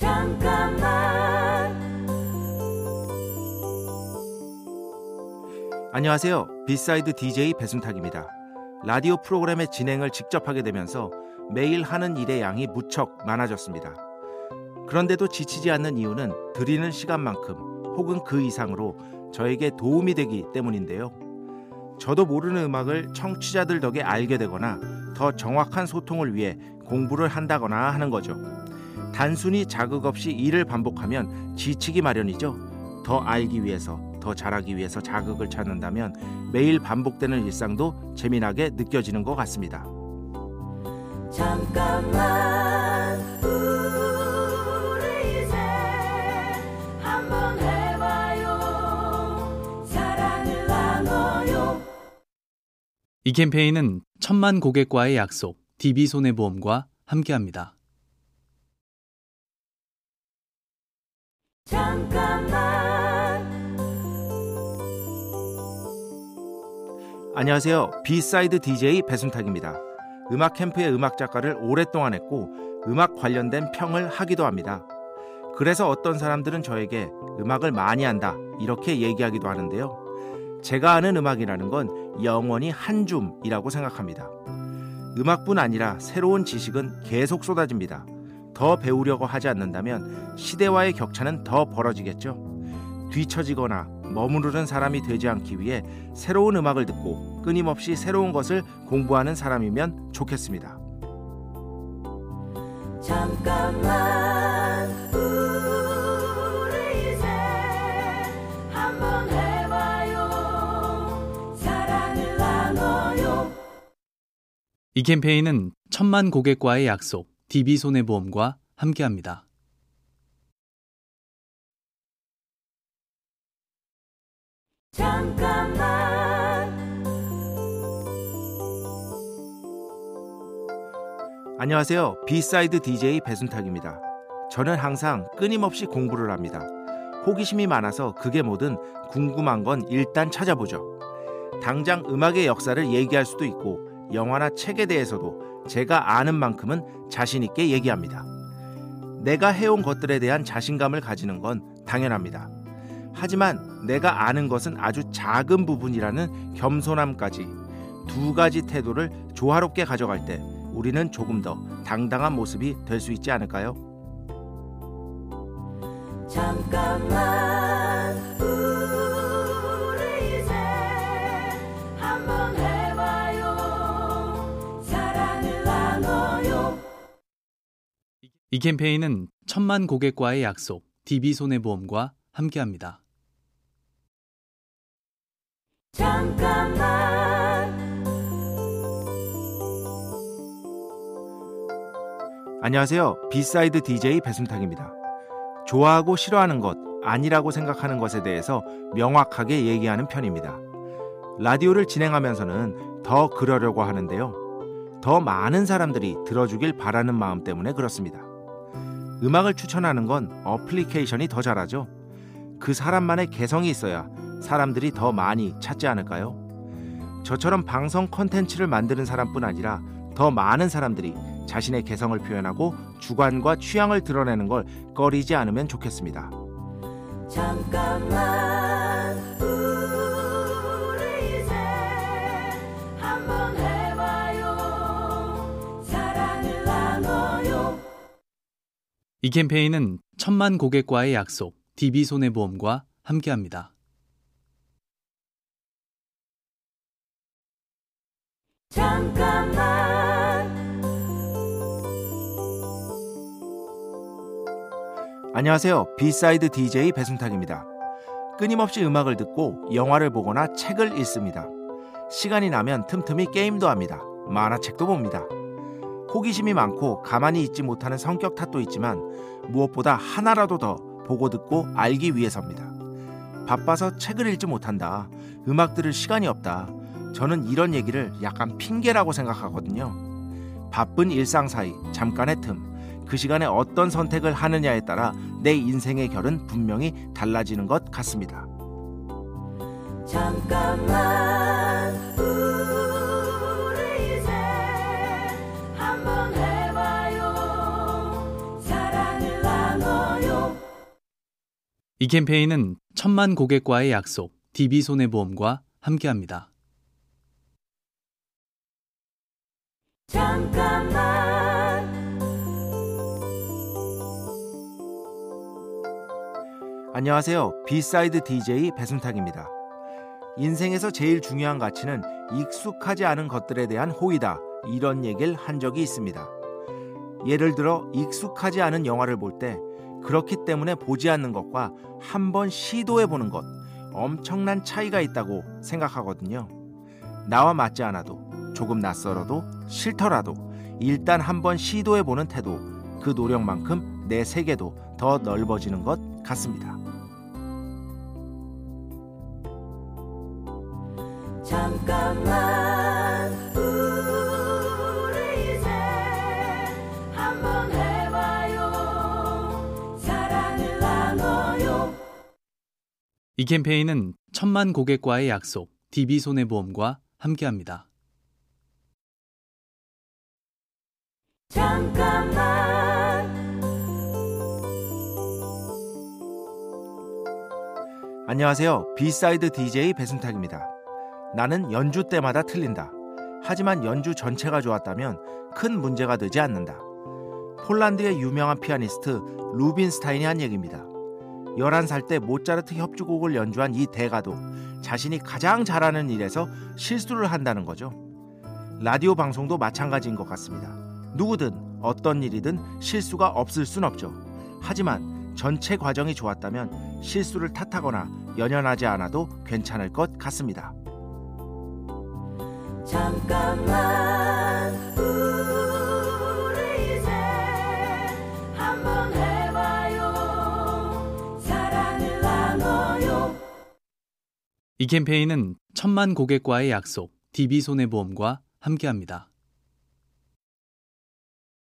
잠깐만 안녕하세요. 비사이드 DJ 배순탁입니다. 라디오 프로그램의 진행을 직접 하게 되면서 매일 하는 일의 양이 무척 많아졌습니다. 그런데도 지치지 않는 이유는 들이는 시간만큼 혹은 그 이상으로 저에게 도움이 되기 때문인데요. 저도 모르는 음악을 청취자들 덕에 알게 되거나 더 정확한 소통을 위해 공부를 한다거나 하는 거죠. 단순히 자극 없이 일을 반복하면 지치기 마련이죠. 더 알기 위해서, 더 잘하기 위해서 자극을 찾는다면 매일 반복되는 일상도 재미나게 느껴지는 것 같습니다. 잠깐만 우리 이제 한번 해봐요 사랑을 나눠요 이 캠페인은 천만 고객과의 약속, DB손해보험과 함께합니다. 잠깐만 안녕하세요. 비사이드 DJ 배순탁입니다. 음악 캠프의 음악 작가를 오랫동안 했고 음악 관련된 평을 하기도 합니다. 그래서 어떤 사람들은 저에게 음악을 많이 안다 이렇게 얘기하기도 하는데요. 제가 아는 음악이라는 건 영원히 한 줌이라고 생각합니다. 음악뿐 아니라 새로운 지식은 계속 쏟아집니다. 더 배우려고 하지 않는다면 시대와의 격차는 더 벌어지겠죠. 뒤처지거나 머무르는 사람이 되지 않기 위해 새로운 음악을 듣고 끊임없이 새로운 것을 공부하는 사람이면 좋겠습니다. 잠깐만 우리 이제 한번 해봐요 사랑을 나눠요 이 캠페인은 천만 고객과의 약속, DB손해보험과 함께합니다. 잠깐만 안녕하세요. 비사이드 DJ 배순탁입니다. 저는 항상 끊임없이 공부를 합니다. 호기심이 많아서 그게 뭐든 궁금한 건 일단 찾아보죠. 당장 음악의 역사를 얘기할 수도 있고 영화나 책에 대해서도 제가 아는 만큼은 자신 있게 얘기합니다. 내가 해온 것들에 대한 자신감을 가지는 건 당연합니다. 하지만 내가 아는 것은 아주 작은 부분이라는 겸손함까지 두 가지 태도를 조화롭게 가져갈 때 우리는 조금 더 당당한 모습이 될 수 있지 않을까요? 잠깐만 이 캠페인은 천만 고객과의 약속, DB손해보험과 함께합니다. 잠깐만 안녕하세요. 비사이드 DJ 배순탁입니다. 좋아하고 싫어하는 것, 아니라고 생각하는 것에 대해서 명확하게 얘기하는 편입니다. 라디오를 진행하면서는 더 그러려고 하는데요. 더 많은 사람들이 들어주길 바라는 마음 때문에 그렇습니다. 음악을 추천하는 건 어플리케이션이 더 잘하죠. 그 사람만의 개성이 있어야 사람들이 더 많이 찾지 않을까요? 저처럼 방송 컨텐츠를 만드는 사람뿐 아니라 더 많은 사람들이 자신의 개성을 표현하고 주관과 취향을 드러내는 걸 꺼리지 않으면 좋겠습니다. 잠깐만 이 캠페인은 천만 고객과의 약속, DB손해보험과 함께합니다. 잠깐만 안녕하세요. 비사이드 DJ 배순탁입니다. 끊임없이 음악을 듣고 영화를 보거나 책을 읽습니다. 시간이 나면 틈틈이 게임도 합니다. 만화책도 봅니다. 호기심이 많고 가만히 있지 못하는 성격 탓도 있지만 무엇보다 하나라도 더 보고 듣고 알기 위해서입니다. 바빠서 책을 읽지 못한다. 음악 들을 시간이 없다. 저는 이런 얘기를 약간 핑계라고 생각하거든요. 바쁜 일상 사이 잠깐의 틈. 그 시간에 어떤 선택을 하느냐에 따라 내 인생의 결은 분명히 달라지는 것 같습니다. 잠깐만 이 캠페인은 천만 고객과의 약속, DB손해보험과 함께합니다. 잠깐만 안녕하세요. 비사이드 DJ 배순탁입니다. 인생에서 제일 중요한 가치는 익숙하지 않은 것들에 대한 호의다. 이런 얘기를 한 적이 있습니다. 예를 들어 익숙하지 않은 영화를 볼때 그렇기 때문에 보지 않는 것과 한번 시도해 보는 것 엄청난 차이가 있다고 생각하거든요. 나와 맞지 않아도 조금 낯설어도 싫더라도 일단 한번 시도해 보는 태도 그 노력만큼 내 세계도 더 넓어지는 것 같습니다. 잠깐만 이 캠페인은 천만 고객과의 약속, DB손해보험과 함께합니다. 잠깐만 안녕하세요. 비사이드 DJ 배순탁입니다. 나는 연주 때마다 틀린다. 하지만 연주 전체가 좋았다면 큰 문제가 되지 않는다. 폴란드의 유명한 피아니스트 루빈스타인이 한 얘기입니다. 11살 때 모차르트 협주곡을 연주한 이 대가도 자신이 가장 잘하는 일에서 실수를 한다는 거죠. 라디오 방송도 마찬가지인 것 같습니다. 누구든 어떤 일이든 실수가 없을 순 없죠. 하지만 전체 과정이 좋았다면 실수를 탓하거나 연연하지 않아도 괜찮을 것 같습니다. 잠깐만 우리 이제 한번 해 이 캠페인은 천만 고객과의 약속, DB손해보험과 함께합니다.